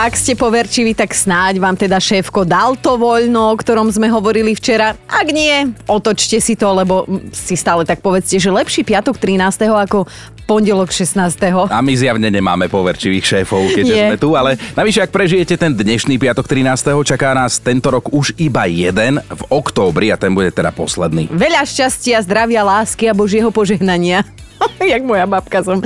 Ak ste poverčiví, tak snáď vám teda šéfko dal to voľno, o ktorom sme hovorili včera. Ak nie, otočte si to, lebo si stále tak povedzte, že lepší piatok 13. ako pondelok 16. A my zjavne nemáme poverčivých šéfov, keďže Nie. sme tu, ale navyše, ak prežijete ten dnešný piatok 13. čaká nás tento rok už iba jeden v októbri a ten bude teda posledný. Veľa šťastia, zdravia, lásky a Božieho požehnania. Jak moja babka som.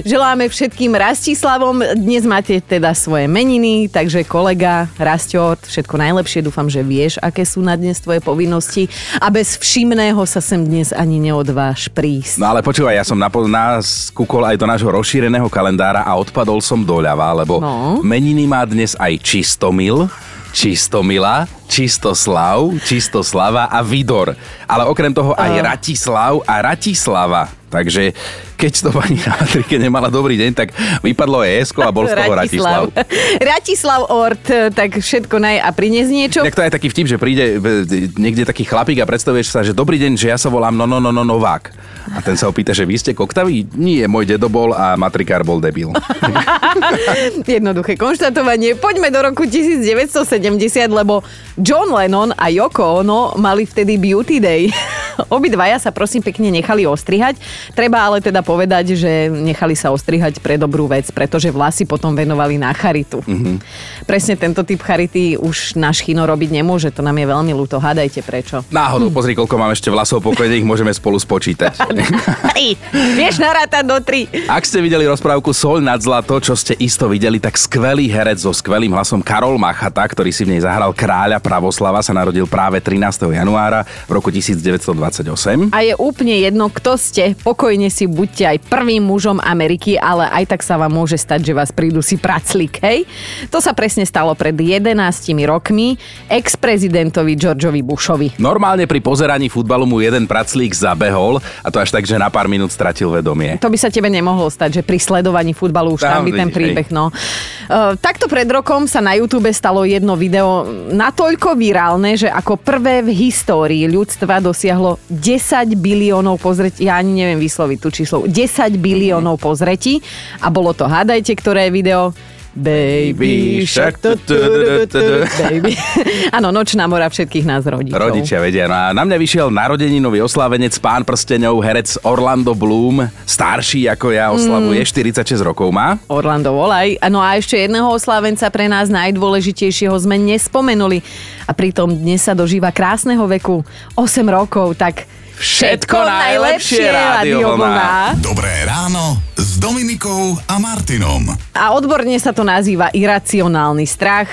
Želáme všetkým Rastislavom. Dnes máte teda svoje meniny, takže kolega Rastio, všetko najlepšie. Dúfam, že vieš, aké sú na dnes tvoje povinnosti a bez všimného sa sem dnes ani neodváž prísť. No ale počúvaj, ja som napo- nás kúkol aj do nášho rozšíreného kalendára a odpadol som doľava, lebo No. meniny má dnes aj Čistomil, Čistomila, Čistoslav, Čistoslava a Vidor. Ale okrem toho aj Ratislav a Ratislava. Takže keď to pani na matrike nemala dobrý deň, tak vypadlo ESko a bol z toho Ratislav. Ratislav Ort, tak všetko naj a prinies niečo. Tak to je taký vtip, že príde e, niekde taký chlapík a predstavuješ sa, že dobrý deň, že ja sa volám no, no, no, no, Novák. A ten sa opýta, že vy ste koktaví? Nie, môj dedo bol a matrikár bol debil. Jednoduché konštatovanie. Poďme do roku 1970, lebo John Lennon a Yoko Ono mali vtedy Beauty Day. Obidvaja sa prosím pekne nechali ostrihať. Treba ale teda povedať, že nechali sa ostrihať pre dobrú vec, pretože vlasy potom venovali na charitu. Mm-hmm. Presne tento typ charity už náš chino robiť nemôže, to nám je veľmi ľúto. Hádajte prečo. Náhodou, pozri, koľko mám ešte vlasov po klede, ich môžeme spolu spočítať. Tri. Vieš narátať do tri. Ak ste videli rozprávku Sol nad zlato, čo ste isto videli, tak skvelý herec so skvelým hlasom Karol Machata, ktorý si v nej zahral kráľa pravoslava, sa narodil práve 13. januára v roku 1928. A je úplne jedno, kto ste. Pokojne si buďte aj prvým mužom Ameriky, ale aj tak sa vám môže stať, že vás prídu si praclík, hej? To sa presne stalo pred 11 rokmi ex-prezidentovi Georgeovi Bushovi. Normálne pri pozeraní futbalu mu jeden praclík zabehol a to až tak, že na pár minút stratil vedomie. To by sa tebe nemohlo stať, že pri sledovaní futbalu už tam Tam by ten príbeh, no. Uh, takto pred rokom sa na YouTube stalo jedno video natoľko virálne, že ako prvé v histórii ľudstva dosiahlo 10 biliónov pozretí, ja ani neviem vysloviť tú číslo, 10 biliónov pozretí a bolo to, hádajte, ktoré video, Baby Shark, baby. Áno, nočná mora všetkých nás rodičov. Rodičia vedia. No a na mňa vyšiel narodeninový oslávenec pán prstenov, herec Orlando Bloom, starší ako ja, oslavuje, Mm. 46 rokov má. Orlando Volaj. No a ešte jedného oslávenca pre nás najdôležitejšieho sme nespomenuli. A pritom dnes sa dožíva krásneho veku 8 rokov, tak Všetko najlepšie, Rádio Vlna. Dobré ráno s Dominikou a Martinom. A odborne sa to nazýva iracionálny strach.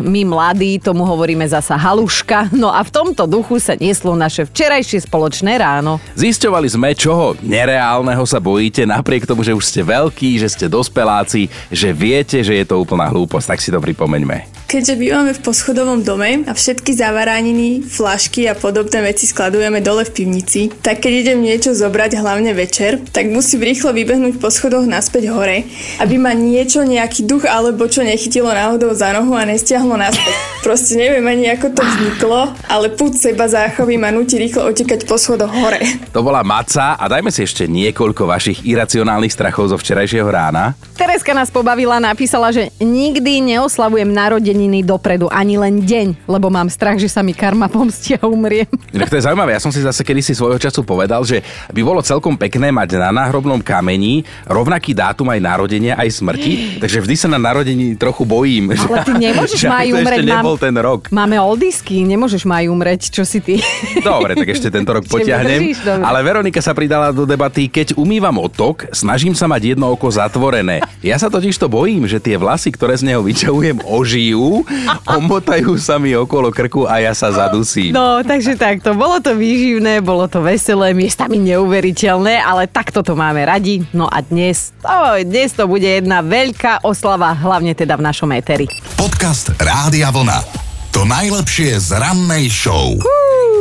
My mladí tomu hovoríme zasa haluška. No a v tomto duchu sa nieslo naše včerajšie spoločné ráno. Zisťovali sme, čoho nereálneho sa bojíte, napriek tomu, že už ste veľkí, že ste dospeláci, že viete, že je to úplná hlúposť. Tak si to pripomeňme. Keďže bývame v poschodovom dome a všetky zavaraniny, flašky a podobné veci skladujeme dole v pivnici, tak keď idem niečo zobrať hlavne večer, tak musím rýchlo vybehnúť po schodoch naspäť hore, aby ma niečo, nejaký duch alebo čo nechytilo náhodou za nohu a nestiahlo naspäť. Proste neviem ani ako to vzniklo, ale púd seba záchovy ma nutí rýchlo utekať po schodoch hore. To bola Maca a dajme si ešte niekoľko vašich iracionálnych strachov zo včerajšieho rána. Tereska nás pobavila, napísala, že nikdy neoslavujem narodeniny dopredu, ani len deň, lebo mám strach, že sa mi karma pomstia a umriem. Inak to je zaujímavé, ja som si zase kedysi svojho času povedal, že by bolo celkom pekné mať na náhrobnom kameni rovnaký dátum aj narodenia, aj smrti, takže vždy sa na narodení trochu bojím. Ale ty nemôžeš že maj to umreť. ešte nebol ten rok. Máme oldisky, nemôžeš maj umreť, čo si ty? Dobre, tak ešte tento rok potiahnem. Ale Veronika sa pridala do debaty, keď umývam otok, snažím sa mať jedno oko zatvorené. Ja sa totiž to bojím, že tie vlasy, ktoré z neho vyťahujem, ožijú, omotajú sa mi okolo krku a ja sa zadusím. No, takže takto. Bolo to výživné, bolo to veselé, miestami neuveriteľné, ale takto to máme radi. No a dnes, oh, dnes to bude jedna veľká oslava, hlavne teda v našom éteri. Podcast Rádia Vlna. To najlepšie z rannej show.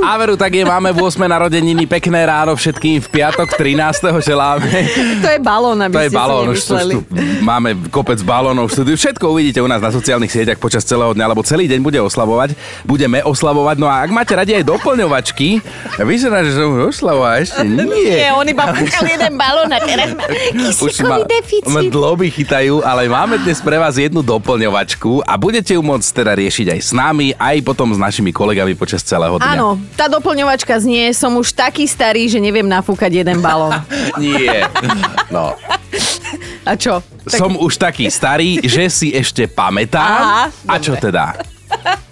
A veru, tak je, máme 8 narodeniny, pekné ráno všetkým v piatok 13. želáme. To je balón, aby To je ste balón, si už už tu máme kopec balónov v štúdiu. Všetko uvidíte u nás na sociálnych sieťach počas celého dňa, lebo celý deň bude oslavovať. Budeme oslavovať. No a ak máte radi aj doplňovačky, vyzerá, že som už oslavoval ešte. Nie. Nie, on iba púkal jeden balón a teraz má kyslíkový deficit. ma dloby chytajú, ale máme dnes pre vás jednu doplňovačku a budete ju môcť teda riešiť aj s nami, aj potom s našimi kolegami počas celého dňa. Áno, tá doplňovačka znie, som už taký starý, že neviem nafúkať jeden balón. Nie. No. A čo? Som už taký starý, že si ešte pamätám. Aha, a čo teda?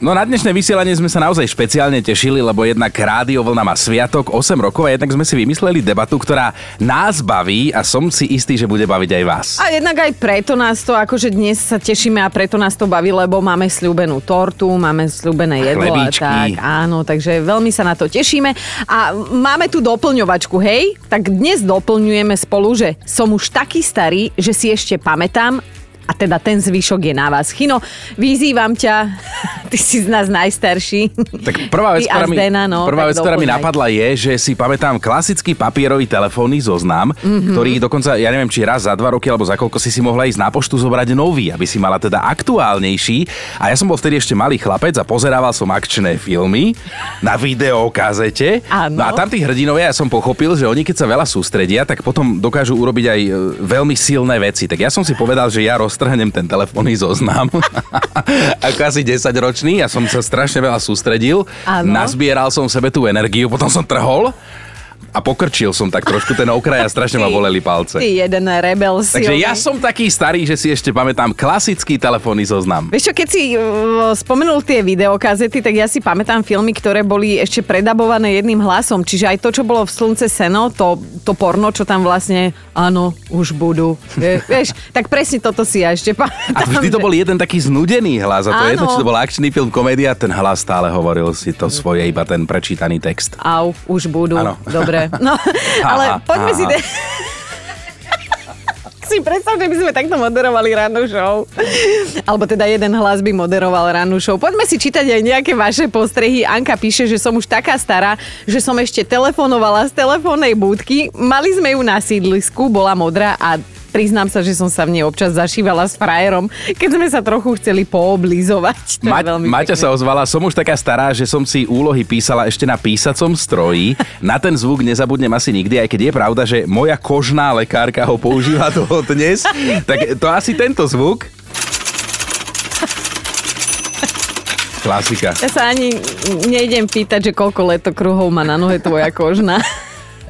No na dnešné vysielanie sme sa naozaj špeciálne tešili, lebo jednak Rádio Vlna má sviatok 8 rokov a jednak sme si vymysleli debatu, ktorá nás baví a som si istý, že bude baviť aj vás. A jednak aj preto nás to, akože dnes sa tešíme a preto nás to baví, lebo máme sľúbenú tortu, máme sľúbené jedlo a tak. Áno, takže veľmi sa na to tešíme. A máme tu doplňovačku, hej? Tak dnes doplňujeme spolu, že som už taký starý, že si ešte pamätám, a teda ten zvyšok je na vás. Chino, vyzývam ťa, ty si z nás najstarší. Tak prvá vec, ktorá mi, Zdena, no, prvá vec ktorá mi napadla je, že si pamätám klasický papierový telefónny zoznam, Mhm. mm-hmm. ktorý dokonca, ja neviem, či raz za dva roky alebo za koľko si si mohla ísť na poštu zobrať nový, aby si mala teda aktuálnejší. A ja som bol vtedy ešte malý chlapec a pozerával som akčné filmy na videokazete. Áno. No a tam tí hrdinovia, ja som pochopil, že oni keď sa veľa sústredia, tak potom dokážu urobiť aj e, veľmi silné veci. Tak ja som si povedal, že ja roztrhnem ten telefónny zoznam. Ako asi 10 ročný, ja som sa strašne veľa sústredil. Áno. Nazbieral som v sebe tú energiu, potom som trhol a pokrčil som tak trošku ten okraj a strašne ma Ty- boleli palce. Ty jeden rebel silný. Takže ja som taký starý, že si ešte pamätám klasický telefónny zoznam. Vieš čo, keď si uh, spomenul tie videokazety, tak ja si pamätám filmy, ktoré boli ešte predabované jedným hlasom. Čiže aj to, čo bolo v Slunce seno, to, to porno, čo tam vlastne, áno, už budú. Vie- Vieš, tak presne toto si ja ešte pamätám. A vždy to bol jeden taký znudený hlas. A to je jedno, Áno. či to bol akčný film, komédia, ten hlas stále hovoril si to svoje, iba ten prečítaný text. Au, už budú. Áno. Dobre. No, ale Aha, poďme si... aha. De- si predstav, že by sme takto moderovali rannú show. Alebo teda jeden hlas by moderoval rannú show. Poďme si čítať aj nejaké vaše postrehy. Anka píše, že som už taká stará, že som ešte telefonovala z telefónnej budky. Mali sme ju na sídlisku, bola modrá a priznám sa, že som sa v nej občas zašívala s frajerom, keď sme sa trochu chceli pooblizovať. To Ma- veľmi Maťa pekné. sa ozvala, som už taká stará, že som si úlohy písala ešte na písacom stroji. Na ten zvuk nezabudnem asi nikdy, aj keď je pravda, že moja kožná lekárka ho používa do dnes. Tak to asi tento zvuk. Klasika. Ja sa ani nejdem pýtať, že koľko letokruhov má na nohe tvoja kožna.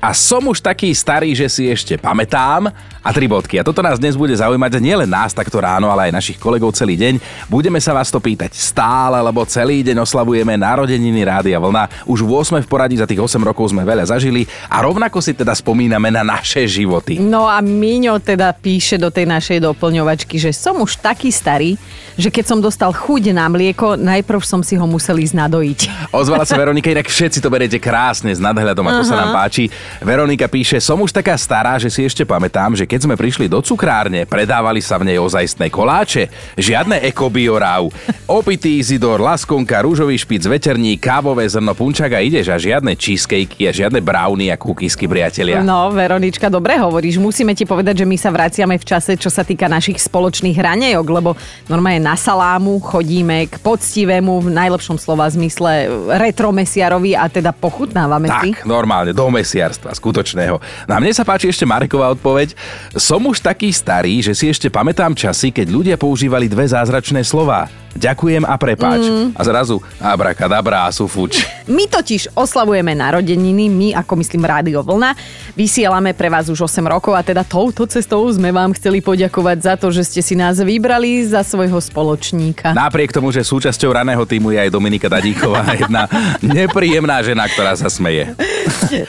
A som už taký starý, že si ešte pamätám. A tri bodky. A toto nás dnes bude zaujímať, nielen nás takto ráno, ale aj našich kolegov celý deň. Budeme sa vás to pýtať stále, lebo celý deň oslavujeme narodeniny Rádia Vlna. Už 8 v poradí, za tých 8 rokov sme veľa zažili a rovnako si teda spomíname na naše životy. No a Míňo teda píše do tej našej doplňovačky, že som už taký starý, že keď som dostal chuť na mlieko, najprv som si ho musel ísť nadojiť. Ozvala sa Veronika, inak všetci to beriete krásne s nadhľadom, ako sa nám páči. Veronika píše, som už taká stará, že si ešte pamätám, že keď sme prišli do cukrárne, predávali sa v nej ozajstné koláče, žiadne ekobioráv, opitý Izidor, laskonka, rúžový špic, veterník, kávové zrno, punčak a ideš a žiadne cheesecakey a žiadne brownie a cookiesky, priatelia. No, Veronička, dobre hovoríš. Musíme ti povedať, že my sa vraciame v čase, čo sa týka našich spoločných hranejok, lebo normálne na salámu chodíme k poctivému, v najlepšom slova zmysle, retromesiarovi a teda pochutnávame si. Tak, normálne, do mesiarstva, skutočného. No a mne sa páči ešte Mareková odpoveď. Som už taký starý, že si ešte pamätám časy, keď ľudia používali dve zázračné slová. Ďakujem a prepáč. Mm. A zrazu abrakadabra a sufuč. My totiž oslavujeme narodeniny, my ako myslím Rádio Vlna, vysielame pre vás už 8 rokov a teda touto cestou sme vám chceli poďakovať za to, že ste si nás vybrali za svojho spoločníka. Napriek tomu, že súčasťou raného týmu je aj Dominika Dadíková, jedna nepríjemná žena, ktorá sa smeje.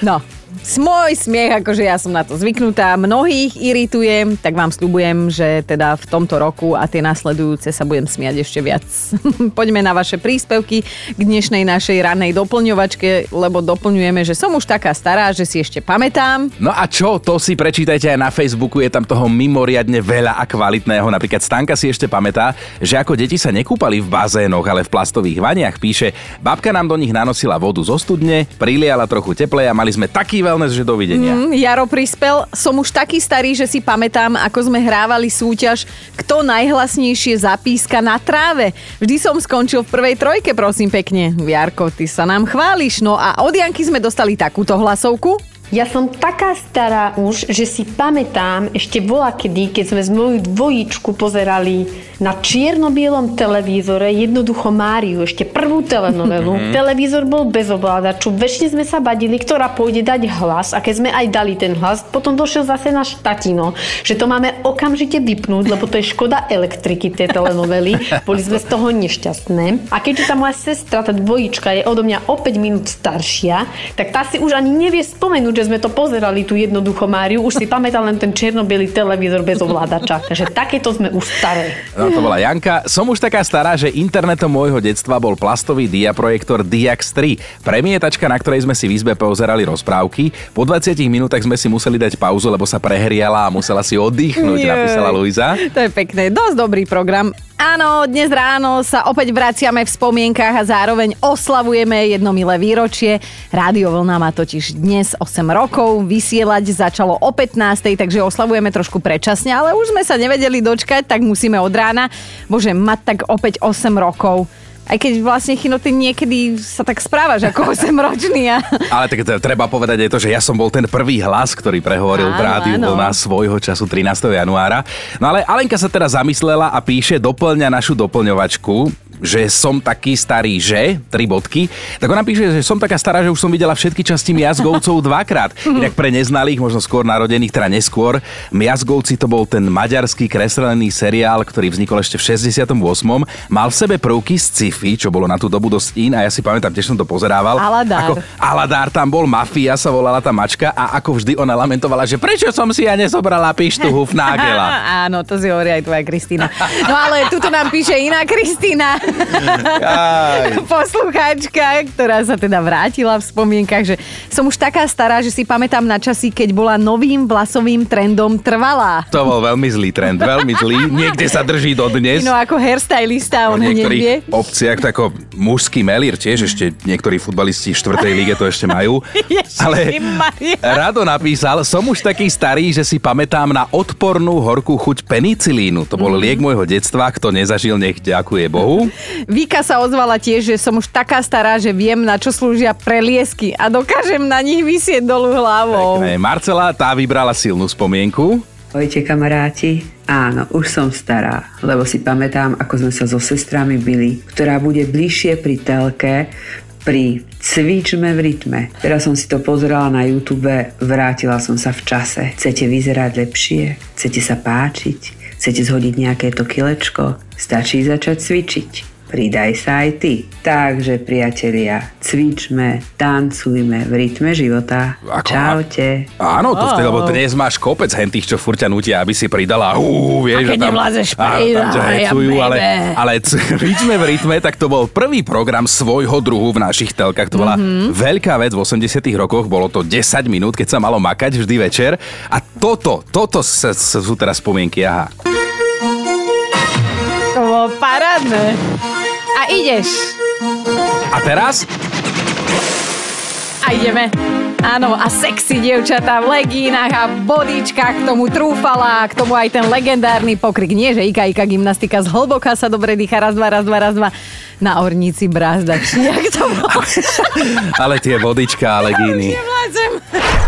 No, Môj smiech, akože ja som na to zvyknutá, mnohých irituje, tak vám slúbujem, že teda v tomto roku a tie nasledujúce sa budem smiať ešte viac. Poďme na vaše príspevky k dnešnej našej ranej doplňovačke, lebo doplňujeme, že som už taká stará, že si ešte pamätám. No a čo, to si prečítajte aj na Facebooku, je tam toho mimoriadne veľa a kvalitného. Napríklad Stanka si ešte pamätá, že ako deti sa nekúpali v bazénoch, ale v plastových vaniach. Píše, babka nám do nich nanosila vodu zo studne, priliala trochu teplej a mali sme taký wellness, že dovidenia. Mm, Jaro prispel, som už taký starý, že si pamätám, ako sme hrávali súťaž, kto najhlasnejšie zapíska na tráve. Vždy som skončil v prvej trojke, prosím pekne. Jarko, ty sa nám chváliš. No a od Janky sme dostali takúto hlasovku. Ja som taká stará už, že si pamätám ešte bola kedy, keď sme z moju dvojičku pozerali na čierno-bielom televízore jednoducho Máriu, ešte prvú telenovelu. Mm-hmm. Televízor bol bez ovládaču, väčšine sme sa badili, ktorá pôjde dať hlas a keď sme aj dali ten hlas, potom došiel zase náš tatino, že to máme okamžite vypnúť, lebo to je škoda elektriky tej telenovely. Boli sme z toho nešťastné. A keďže tá moja sestra, tá dvojička je odo mňa o 5 minút staršia, tak tá si už ani nevie spomenúť, že sme to pozerali, tú jednoducho Máriu. Už si pamätá len ten čierno-bielý televízor bez ovládača. Takže takéto sme už staré. No to bola Janka. Som už taká stará, že internetom môjho detstva bol plastový diaprojektor Diax 3. Premietačka, na ktorej sme si v izbe pozerali rozprávky. Po 20 minútach sme si museli dať pauzu, lebo sa prehriala a musela si oddychnúť, Jej. napísala Luisa. To je pekné, dosť dobrý program. Áno, dnes ráno sa opäť vraciame v spomienkach a zároveň oslavujeme jedno milé výročie. Rádio Vlna má totiž dnes 8 rokov, vysielať začalo o 15, takže oslavujeme trošku predčasne, ale už sme sa nevedeli dočkať, tak musíme od rána. Bože, mať tak opäť 8 rokov. Aj keď vlastne, Chino, ty niekedy sa tak správaš ako 8-ročný. A... Ale tak treba povedať aj to, že ja som bol ten prvý hlas, ktorý prehovoril v Áno, rádiu áno. na svojho času 13. januára. No ale Alenka sa teda zamyslela a píše, doplňa našu doplňovačku, že som taký starý, že? Tri bodky. Tak ona píše, že som taká stará, že už som videla všetky časti Miazgovcov dvakrát. Inak pre neznalých, možno skôr narodených, teda neskôr. Miazgovci to bol ten maďarský kreslený seriál, ktorý vznikol ešte v 68. Mal v sebe prvky z sci-fi, čo bolo na tú dobu dosť in a ja si pamätám, tiež som to pozerával. Aladár. Ako Aladár tam bol, Mafia sa volala tá mačka a ako vždy ona lamentovala, že prečo som si ja nezobrala pištu Hufnagela. Áno, to si hovorí aj tvoja Kristýna. No ale tuto nám píše iná Kristýna. Poslucháčka, ktorá sa teda vrátila v spomienkach, že som už taká stará, že si pamätám na časy, keď bola novým vlasovým trendom trvalá. To bol veľmi zlý trend, veľmi zlý. Niekde sa drží do dnes. No ako hairstylista, on v ho nevie. niektorých obciach, tak ako mužský melír tiež ešte niektorí futbalisti v štvrtej lige to ešte majú. Ale. Rado napísal, som už taký starý, že si pamätám na odpornú horkú chuť penicilínu. To bol liek môjho detstva, kto nezažil, nech ďakuje Bohu. Vika sa ozvala tiež, že som už taká stará, že viem, na čo slúžia preliesky a dokážem na nich vysieť dolu hlavou. Pekné. Marcela, tá vybrala silnú spomienku. Ahojte kamaráti. Áno, už som stará, lebo si pamätám, ako sme sa so sestrami byli, ktorá bude bližšie pri telke, pri cvičme v rytme. Teraz som si to pozerala na YouTube, vrátila som sa v čase. Chcete vyzerať lepšie? Chcete sa páčiť? Chcete zhodiť nejaké to kilečko? Stačí začať cvičiť. Pridaj sa aj ty. Takže priatelia, cvičme, tancujme v rytme života. Ako- Čaute. Áno, to vtedy, lebo dnes máš kopec hentých, čo furt ťa nutia, aby si pridala. Ú, vieš, A keď že tam, nevlázeš, tam hecujú, ale, ale cvičme v rytme, tak to bol prvý program svojho druhu v našich telkách. To bola Mhm. veľká vec v 80 rokoch, bolo to 10 minút, keď sa malo makať vždy večer. A toto, toto sa, sa, sú teraz spomienky, aha. To bolo parádne. A ideš. A teraz? A ideme. Áno, a sexy dievčatá v legínach a bodičkách k tomu trúfala, k tomu aj ten legendárny pokrik. Nie, že Ika, Ika gymnastika z hlboká sa dobre dýcha, raz, dva, raz, dva, raz, dva. Na ornici brázda. Či jak to bolo? Ale tie vodička a legíny.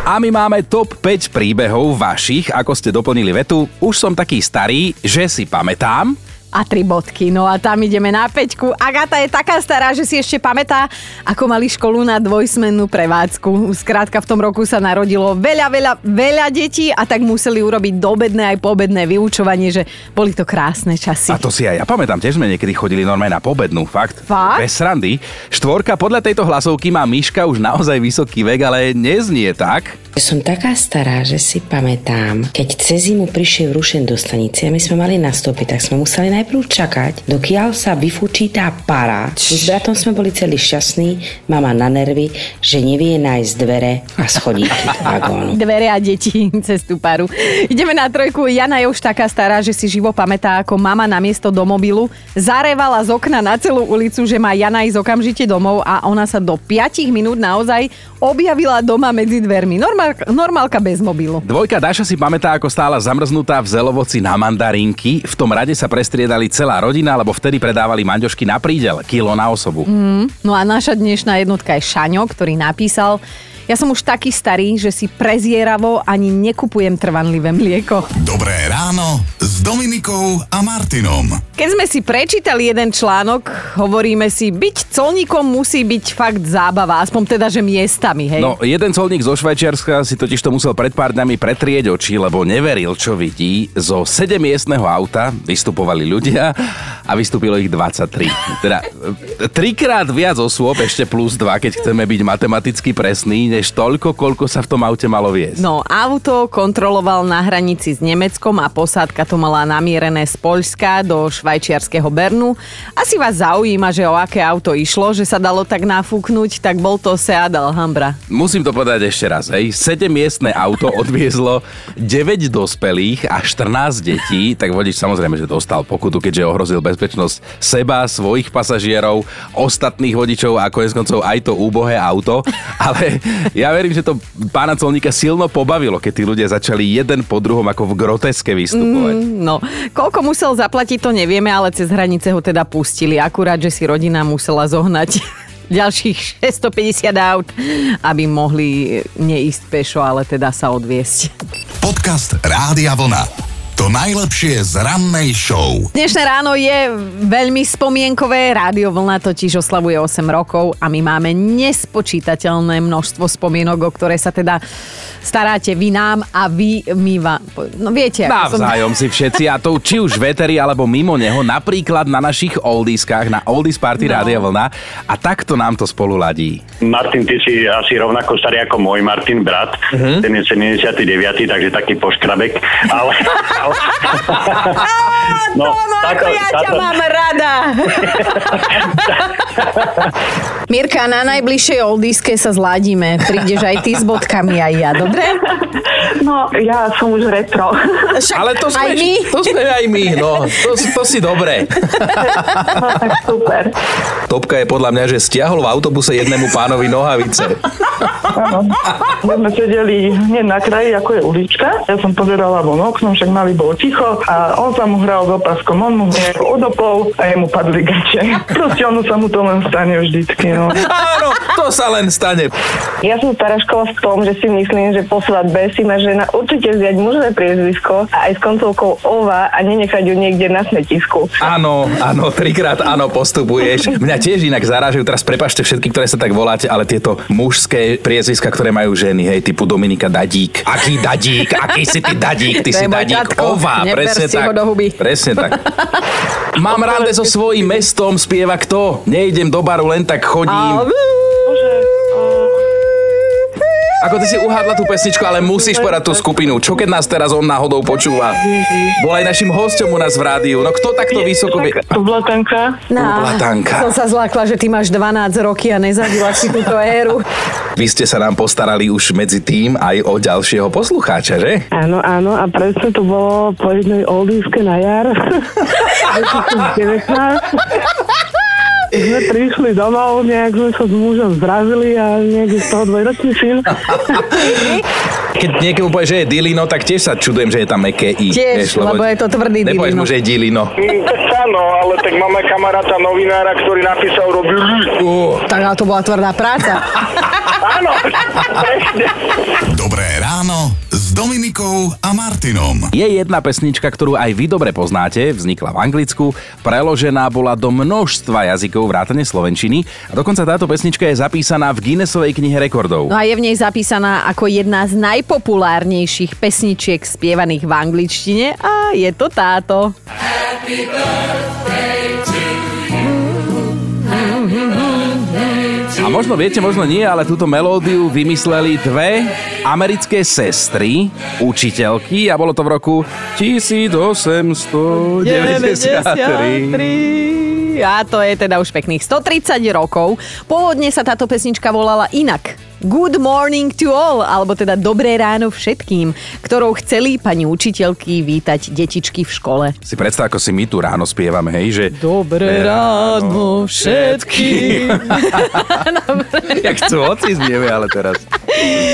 A my máme top 5 príbehov vašich, ako ste doplnili vetu. Už som taký starý, že si pamätám. A tri bodky. No a tam ideme na peťku. Agata je taká stará, že si ešte pamätá, ako mali školu na dvojsmennú prevádzku. Skrátka v tom roku sa narodilo veľa, veľa, veľa detí a tak museli urobiť dobedné aj pobedné vyučovanie, že boli to krásne časy. A to si aj ja pamätám, tiež sme niekedy chodili normálne na pobednú, fakt. Fakt? Bez srandy. Štvorka podľa tejto hlasovky má Miška už naozaj vysoký vek, ale neznie tak. Som taká stará, že si pamätám, keď cez zimu prišiel rušen do stanice a my sme mali nastúpiť, tak sme museli najprv čakať, dokiaľ sa vyfúčí tá para. S bratom sme boli celí šťastní, mama na nervy, že nevie nájsť dvere a schodíky do vagónu. Dvere a deti cez tú paru. Ideme na trojku. Jana je už taká stará, že si živo pamätá, ako mama na miesto do mobilu zarevala z okna na celú ulicu, že má Jana ísť okamžite domov a ona sa do 5 minút naozaj objavila doma medzi dvermi. Normálka, normálka bez mobilu. Dvojka Daša si pamätá, ako stála zamrznutá v zelovoci na mandarinky. V tom rade sa prestriedali celá rodina, lebo vtedy predávali manďošky na prídel, kilo na osobu. Mm. No a naša dnešná jednotka je Šaňo, ktorý napísal ja som už taký starý, že si prezieravo ani nekupujem trvanlivé mlieko. Dobré ráno s Dominikou a Martinom. Keď sme si prečítali jeden článok, hovoríme si, byť colníkom musí byť fakt zábava, aspoň teda, že miestami, hej. No, jeden colník zo Švajčiarska si totiž to musel pred pár dňami pretrieť oči, lebo neveril, čo vidí. Zo sedemiestného auta vystupovali ľudia a vystúpilo ich 23. Teda e, trikrát viac osôb, ešte plus 2, keď chceme byť matematicky presný, než toľko, koľko sa v tom aute malo viesť. No, auto kontroloval na hranici s Nemeckom a posádka to mala namierené z Poľska do švajčiarského Bernu. Asi vás zaujíma, že o aké auto išlo, že sa dalo tak nafúknuť, tak bol to Seat Alhambra. Musím to povedať ešte raz, hej. 7 miestne auto odviezlo 9 dospelých a 14 detí, tak vodič samozrejme, že dostal pokutu, keďže ohrozil bezpečnosť seba, svojich pasažierov, ostatných vodičov a konec koncov aj to úbohé auto. Ale ja verím, že to pána colníka silno pobavilo, keď tí ľudia začali jeden po druhom ako v groteske vystupovať. Mm, no, koľko musel zaplatiť, to nevieme, ale cez hranice ho teda pustili. Akurát, že si rodina musela zohnať ďalších 650 aut, aby mohli neísť pešo, ale teda sa odviesť. Podcast Rádia Vlna. To najlepšie z rannej show. Dnešné ráno je veľmi spomienkové. Rádio Vlna totiž oslavuje 8 rokov a my máme nespočítateľné množstvo spomienok, o ktoré sa teda staráte vy nám a vy my vám. No viete, Navzájom som... si všetci a to či už veteri alebo mimo neho, napríklad na našich oldieskách, na Oldies Party no. Rádia Vlna a takto nám to spolu ladí. Martin, ty si asi rovnako starý ako môj Martin brat, uh-huh. ten je 79, takže taký poškrabek, ale no, no tako, ja ťa mám rada. Mirka, na najbližšej oldiske sa zladíme. Prídeš aj ty s bodkami, aj ja, dobre? No, ja som už retro. Však Ale to sme, aj my? To sme aj my, no. To, to si dobre. No, tak super. Topka je podľa mňa, že stiahol v autobuse jednému pánovi nohavice. Áno. My sme sedeli hneď na kraji, ako je ulička. Ja som pozerala von oknom, však mali bolo ticho a on sa mu hral s opaskom, on mu hral odopol a jemu padli gače. Proste ono sa mu to len stane vždycky, no. Áno, to sa len stane. Ja som stará škola v tom, že si myslím, že po svadbe si má žena určite vziať mužné priezvisko a aj s koncovkou ova a nenechať ju niekde na smetisku. Áno, áno, trikrát áno postupuješ. Mňa tiež inak zarážajú, teraz prepašte všetky, ktoré sa tak voláte, ale tieto mužské priezviska, ktoré majú ženy, hej, typu Dominika Dadík. Aký Dadík? Aký si ty Dadík? Ty si Dadík. Ova, presne tak. do huby. Presne tak. Mám rande so svojím mestom, spieva kto? Nejdem do baru, len tak chodím. Ako ty si uhádla tú pesničku, ale musíš povedať tú skupinu. Čo keď nás teraz on náhodou počúva? Bol aj našim hosťom u nás v rádiu. No kto takto vysoko vie? Blatanka. No, Blatanka. Som sa zlákla, že ty máš 12 roky a nezadila si túto éru. Vy ste sa nám postarali už medzi tým aj o ďalšieho poslucháča, že? Áno, áno, a presne to bolo po jednej oldíske na jar. 2019 sme prišli domov, nejak sme sa s mužom zrazili a nejak z toho dvojročný syn. Keď niekomu povie, že je dilino, tak tiež sa čudujem, že je tam meké i. Tiež, lebo je to tvrdý Nepovieš dilino. mu, že je dilino. Tak áno, ale tak máme kamaráta novinára, ktorý napísal robí Tak ale to bola tvrdá práca. Áno. Dobré ráno s Dominikou a Martinom. Je jedna pesnička, ktorú aj vy dobre poznáte, vznikla v Anglicku, preložená bola do množstva jazykov vrátane slovenčiny a dokonca táto pesnička je zapísaná v Guinnessovej knihe rekordov. No a je v nej zapísaná ako jedna z najpopulárnejších pesničiek spievaných v angličtine a je to táto. A možno viete, možno nie, ale túto melódiu vymysleli dve americké sestry, učiteľky a bolo to v roku 1893. A to je teda už pekných 130 rokov. Pôvodne sa táto pesnička volala inak. Good morning to all, alebo teda dobré ráno všetkým, ktorou chceli pani učiteľky vítať detičky v škole. Si predstav, ako si my tu ráno spievame, hej, že... Dobré ráno všetkým. Jak chcú oci znieme, ale teraz.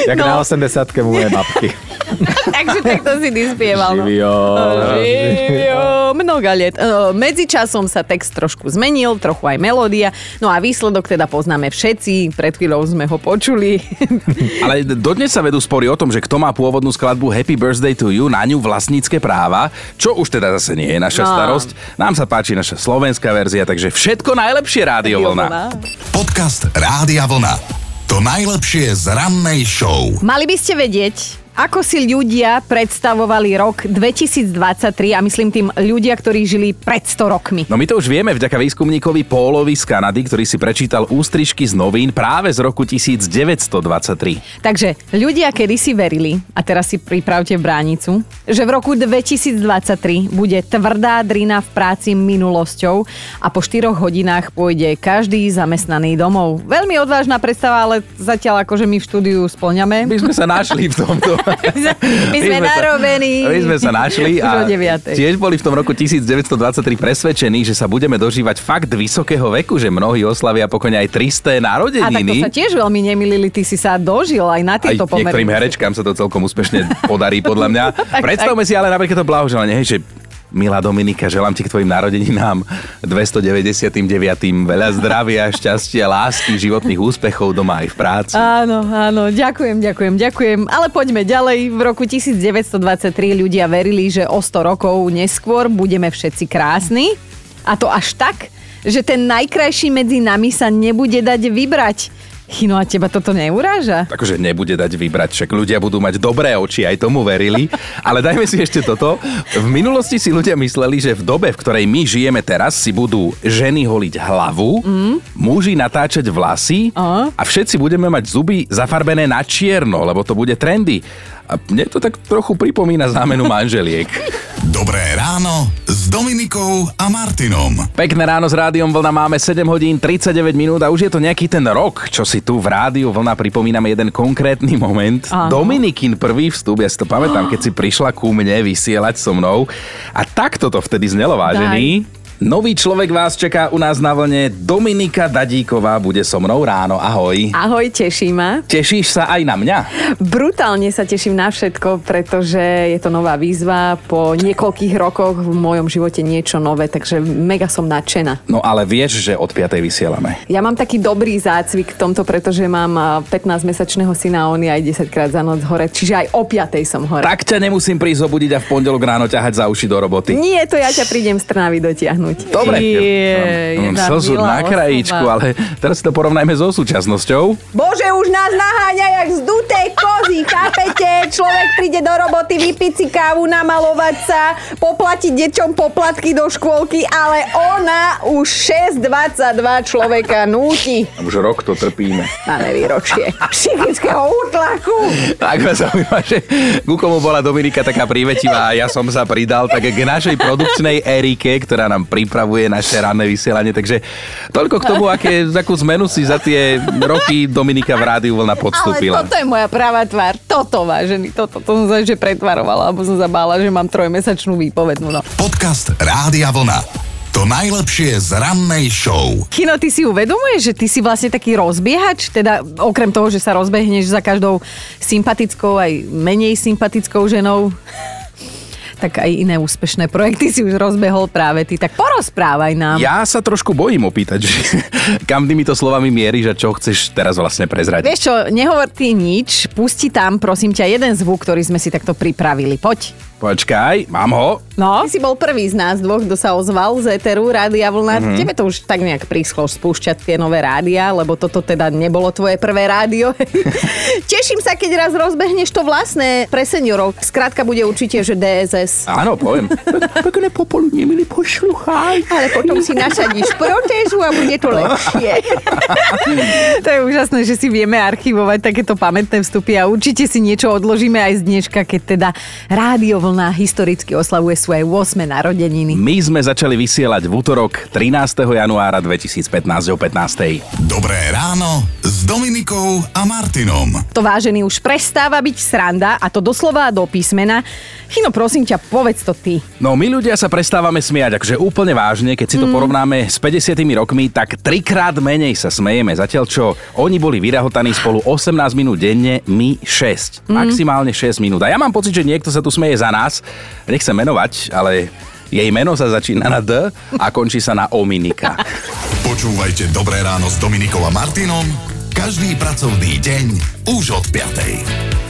Jak No. na 80 moje babky. Takže takto si ty spieval. no. Živio. Živio, mnoga liet. E, Medzičasom sa text trošku zmenil, trochu aj melódia. No a výsledok teda poznáme všetci. Pred chvíľou sme ho počuli. Ale dodnes sa vedú spory o tom, že kto má pôvodnú skladbu Happy Birthday to You, na ňu vlastnícke práva, čo už teda zase nie je naša No. starosť. Nám sa páči naša slovenská verzia, takže všetko najlepšie rádio vlna. Podcast Rádia Vlna. To najlepšie z rannej show. Mali by ste vedieť, ako si ľudia predstavovali rok 2023 a myslím tým ľudia, ktorí žili pred 100 rokmi. No my to už vieme vďaka výskumníkovi Pólovi z Kanady, ktorý si prečítal ústrižky z novín práve z roku 1923. Takže ľudia kedysi verili, a teraz si pripravte bránicu, že v roku 2023 bude tvrdá drina v práci minulosťou a po 4 hodinách pôjde každý zamestnaný domov. Veľmi odvážna predstava, ale zatiaľ akože my v štúdiu splňame. My sme sa našli v tomto. My sme narobení. My sme sa našli a tiež boli v tom roku 1923 presvedčení, že sa budeme dožívať fakt vysokého veku, že mnohí oslavia pokojne aj 300 A tak to narodeniny. sa tiež veľmi nemilili, ty si sa dožil aj na tieto pomery. niektorým herečkám sa to celkom úspešne podarí, podľa mňa. Predstavme si ale napríklad to blahoželanie, že Milá Dominika, želám ti k tvojim narodeninám 299. veľa zdravia, šťastia, lásky, životných úspechov doma aj v práci. Áno, áno, ďakujem, ďakujem, ďakujem. Ale poďme ďalej. V roku 1923 ľudia verili, že o 100 rokov neskôr budeme všetci krásni. A to až tak, že ten najkrajší medzi nami sa nebude dať vybrať. Chino, a teba toto neuráža? Akože nebude dať vybrať, však ľudia budú mať dobré oči, aj tomu verili. Ale dajme si ešte toto. V minulosti si ľudia mysleli, že v dobe, v ktorej my žijeme teraz, si budú ženy holiť hlavu, mm. muži natáčať vlasy A? a všetci budeme mať zuby zafarbené na čierno, lebo to bude trendy. A mne to tak trochu pripomína zámenu manželiek. Dobré ráno s Dominikou a Martinom. Pekné ráno s Rádiom Vlna máme 7 hodín 39 minút a už je to nejaký ten rok, čo si tu v Rádiu Vlna pripomíname jeden konkrétny moment. Áno. Dominikin prvý vstup, ja si to pamätám, keď si prišla ku mne vysielať so mnou a takto to vtedy znelo, vážený. Nový človek vás čaká u nás na vlne. Dominika Dadíková bude so mnou ráno. Ahoj. Ahoj, teší ma. Tešíš sa aj na mňa? Brutálne sa teším na všetko, pretože je to nová výzva. Po niekoľkých rokoch v mojom živote niečo nové, takže mega som nadšená. No ale vieš, že od 5. vysielame. Ja mám taký dobrý zácvik v tomto, pretože mám a, 15-mesačného syna a on je aj 10 krát za noc hore, čiže aj o 5 som hore. Tak ťa nemusím prísť obudiť a v pondelok ráno ťahať za uši do roboty. Nie, to ja ťa prídem z Trnavy dotiahnuť. Dobre. Je, slzu milá na krajíčku, osoba. ale teraz si to porovnajme so súčasnosťou. Bože, už nás naháňa jak zduté kozy, chápete? Človek príde do roboty, vypiť si kávu, namalovať sa, poplatiť deťom poplatky do škôlky, ale ona už 6,22 človeka núti Už rok to trpíme. na nevýročie psychického útlaku. Tak ma zaujíma, že ku komu bola Dominika taká prívetivá a ja som sa pridal tak k našej produkčnej Erike, ktorá nám pripravuje naše ranné vysielanie. Takže toľko k tomu, aké, akú zmenu si za tie roky Dominika v rádiu vlna Ale podstúpila. toto je moja pravá tvár. Toto, vážený, toto. To som sa ešte pretvarovala, alebo som zabála, že mám trojmesačnú výpovednú. No. Podcast Rádia Vlna. To najlepšie z rannej show. Kino, ty si uvedomuješ, že ty si vlastne taký rozbiehač? Teda okrem toho, že sa rozbehneš za každou sympatickou aj menej sympatickou ženou tak aj iné úspešné projekty si už rozbehol práve ty. Tak porozprávaj nám. Ja sa trošku bojím opýtať, že kam týmito slovami mieríš a čo chceš teraz vlastne prezrať. Vieš čo, nehovor ty nič, pusti tam prosím ťa jeden zvuk, ktorý sme si takto pripravili. Poď. Počkaj, mám ho. No, ty si bol prvý z nás dvoch, kto sa ozval z Eteru Rádia Vlna. Mm-hmm. Tebe to už tak nejak príschlo spúšťať tie nové rádia, lebo toto teda nebolo tvoje prvé rádio. Teším sa, keď raz rozbehneš to vlastné pre seniorov. Skrátka bude určite, že DSS. Áno, poviem. Pekné popoludne, milí poslucháč. Ale potom si nasadíš protézu a bude to lepšie. to je úžasné, že si vieme archivovať takéto pamätné vstupy a určite si niečo odložíme aj z dneška, keď teda rádio vlna historicky oslavuje svoje 8. narodeniny. My sme začali vysielať v útorok 13. januára 2015 o 15. Dobré ráno s Dominikou a Martinom. To vážený už prestáva byť sranda a to doslova do písmena. Chino, prosím ťa, povedz to ty. No my ľudia sa prestávame smiať, akože úplne vážne, keď si to mm. porovnáme s 50 rokmi, tak trikrát menej sa smejeme, zatiaľ čo oni boli vyrahotaní spolu 18 minút denne, my 6. Mm. Maximálne 6 minút. A ja mám pocit, že niekto sa tu smeje za nás. Nechcem menovať, ale jej meno sa začína na D a končí sa na Ominika. Počúvajte Dobré ráno s Dominikom a Martinom každý pracovný deň už od 5.